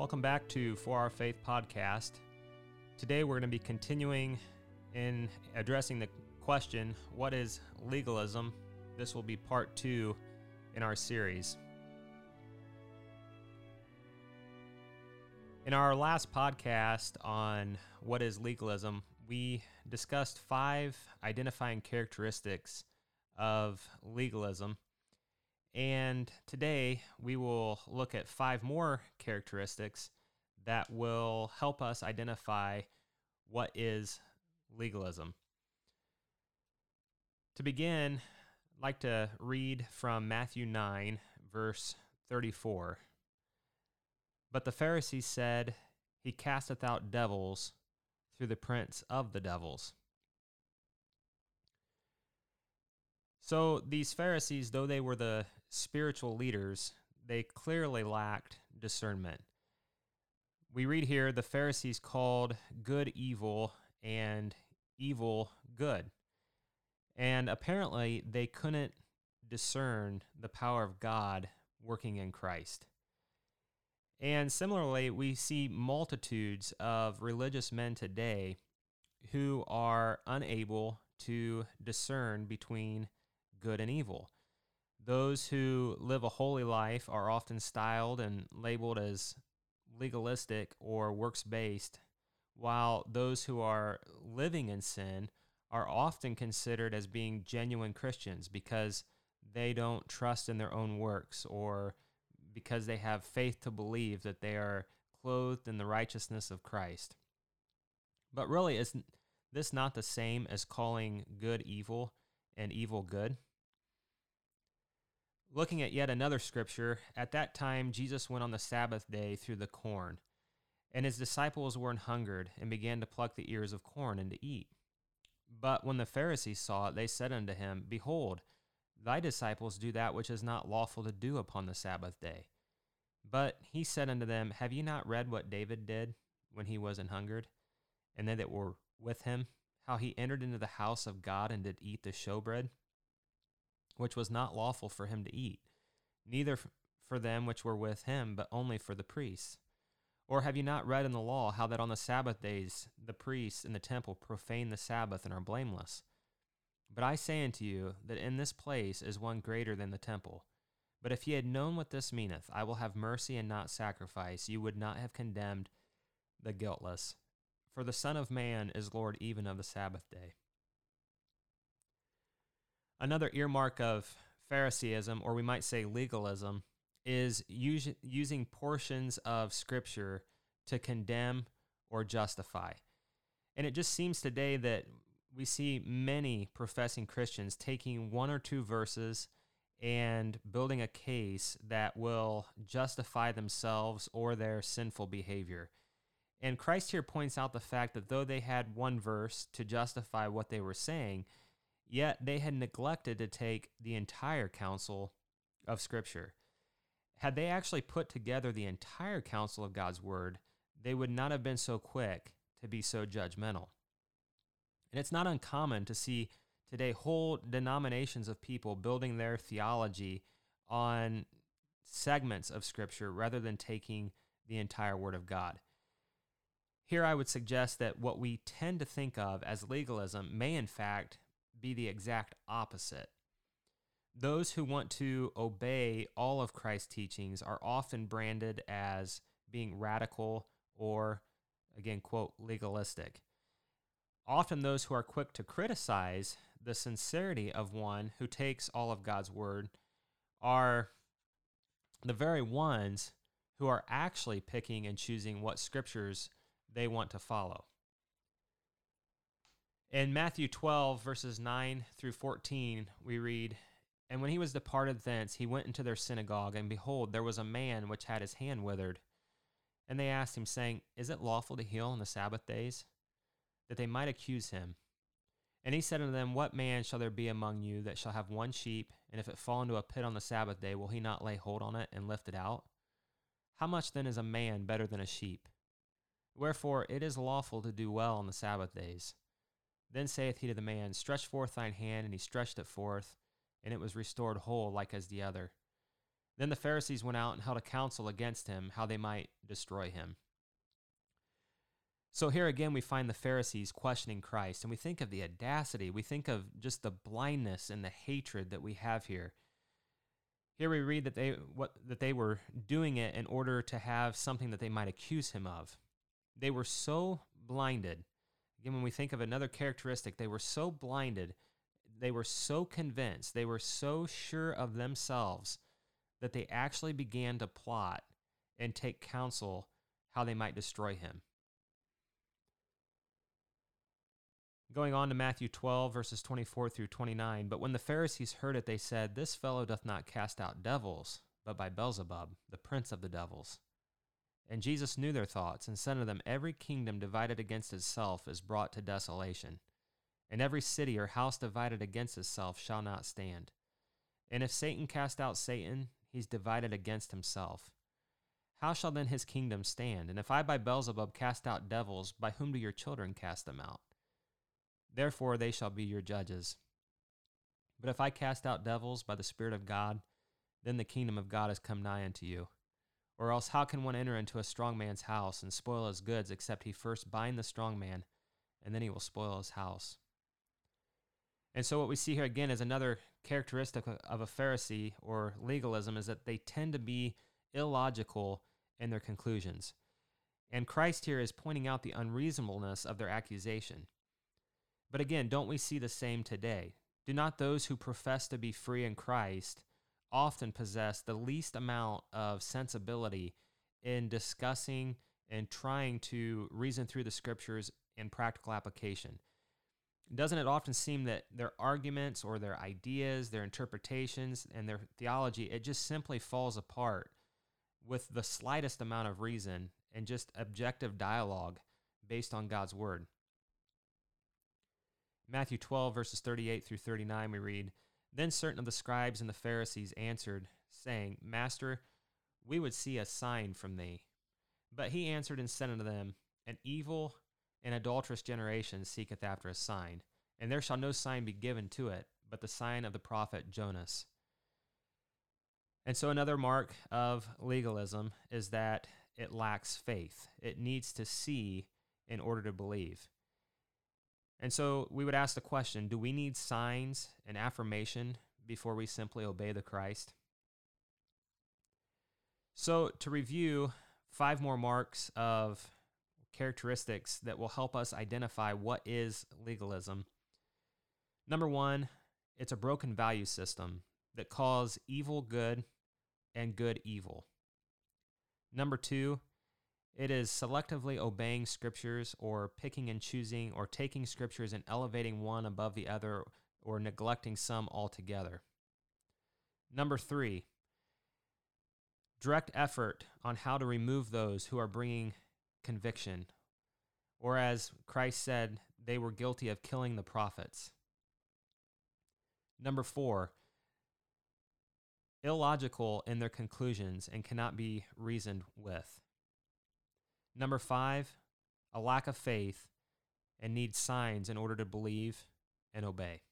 Welcome back to For Our Faith podcast. Today we're going to be continuing in addressing the question what is legalism? This will be part two in our series. In our last podcast on what is legalism, we discussed five identifying characteristics of legalism. And today we will look at five more characteristics that will help us identify what is legalism. To begin, I'd like to read from Matthew 9, verse 34. But the Pharisees said, He casteth out devils through the prince of the devils. So these Pharisees, though they were the spiritual leaders, they clearly lacked discernment. We read here the Pharisees called good evil and evil good. And apparently they couldn't discern the power of God working in Christ. And similarly, we see multitudes of religious men today who are unable to discern between good and evil. Those who live a holy life are often styled and labeled as legalistic or works based, while those who are living in sin are often considered as being genuine Christians because they don't trust in their own works or because they have faith to believe that they are clothed in the righteousness of Christ. But really, is this not the same as calling good evil and evil good? Looking at yet another scripture, at that time Jesus went on the Sabbath day through the corn, and his disciples were hungered, and began to pluck the ears of corn and to eat. But when the Pharisees saw it, they said unto him, Behold, Thy disciples do that which is not lawful to do upon the Sabbath day. But he said unto them, Have ye not read what David did when he was an hungered, and they that were with him, how he entered into the house of God and did eat the showbread, which was not lawful for him to eat, neither for them which were with him, but only for the priests? Or have you not read in the law how that on the Sabbath days the priests in the temple profane the Sabbath and are blameless? But I say unto you that in this place is one greater than the temple. But if ye had known what this meaneth, I will have mercy and not sacrifice, you would not have condemned the guiltless. For the Son of Man is Lord even of the Sabbath day. Another earmark of Phariseeism, or we might say legalism, is us- using portions of Scripture to condemn or justify. And it just seems today that we see many professing Christians taking one or two verses and building a case that will justify themselves or their sinful behavior. And Christ here points out the fact that though they had one verse to justify what they were saying, yet they had neglected to take the entire counsel of Scripture. Had they actually put together the entire counsel of God's Word, they would not have been so quick to be so judgmental. And it's not uncommon to see today whole denominations of people building their theology on segments of Scripture rather than taking the entire Word of God. Here, I would suggest that what we tend to think of as legalism may, in fact, be the exact opposite. Those who want to obey all of Christ's teachings are often branded as being radical or, again, quote, legalistic. Often, those who are quick to criticize the sincerity of one who takes all of God's word are the very ones who are actually picking and choosing what scriptures they want to follow. In Matthew 12, verses 9 through 14, we read, And when he was departed thence, he went into their synagogue, and behold, there was a man which had his hand withered. And they asked him, saying, Is it lawful to heal on the Sabbath days? That they might accuse him. And he said unto them, What man shall there be among you that shall have one sheep, and if it fall into a pit on the Sabbath day, will he not lay hold on it and lift it out? How much then is a man better than a sheep? Wherefore it is lawful to do well on the Sabbath days. Then saith he to the man, Stretch forth thine hand, and he stretched it forth, and it was restored whole like as the other. Then the Pharisees went out and held a council against him, how they might destroy him. So here again, we find the Pharisees questioning Christ, and we think of the audacity, we think of just the blindness and the hatred that we have here. Here we read that they what that they were doing it in order to have something that they might accuse him of. They were so blinded. Again, when we think of another characteristic, they were so blinded, they were so convinced, they were so sure of themselves that they actually began to plot and take counsel how they might destroy him. Going on to Matthew 12, verses 24 through 29. But when the Pharisees heard it, they said, This fellow doth not cast out devils, but by Beelzebub, the prince of the devils. And Jesus knew their thoughts, and said unto them, Every kingdom divided against itself is brought to desolation, and every city or house divided against itself shall not stand. And if Satan cast out Satan, he's divided against himself. How shall then his kingdom stand? And if I by Beelzebub cast out devils, by whom do your children cast them out? Therefore they shall be your judges. But if I cast out devils by the Spirit of God, then the kingdom of God has come nigh unto you. Or else how can one enter into a strong man's house and spoil his goods, except he first bind the strong man, and then he will spoil his house? And so, what we see here again is another characteristic of a Pharisee or legalism is that they tend to be illogical in their conclusions. And Christ here is pointing out the unreasonableness of their accusation. But again, don't we see the same today? Do not those who profess to be free in Christ often possess the least amount of sensibility in discussing and trying to reason through the scriptures in practical application? Doesn't it often seem that their arguments or their ideas, their interpretations, and their theology, it just simply falls apart with the slightest amount of reason and just objective dialogue based on God's word? Matthew 12, verses 38 through 39, we read Then certain of the scribes and the Pharisees answered, saying, Master, we would see a sign from thee. But he answered and said unto them, An evil and adulterous generation seeketh after a sign, and there shall no sign be given to it, but the sign of the prophet Jonas. And so, another mark of legalism is that it lacks faith. It needs to see in order to believe. And so, we would ask the question do we need signs and affirmation before we simply obey the Christ? So, to review five more marks of characteristics that will help us identify what is legalism. Number one, it's a broken value system that calls evil good and good evil. Number two, it is selectively obeying scriptures or picking and choosing or taking scriptures and elevating one above the other or neglecting some altogether. Number three, direct effort on how to remove those who are bringing conviction. Or as Christ said, they were guilty of killing the prophets. Number four, illogical in their conclusions and cannot be reasoned with. Number five, a lack of faith and need signs in order to believe and obey.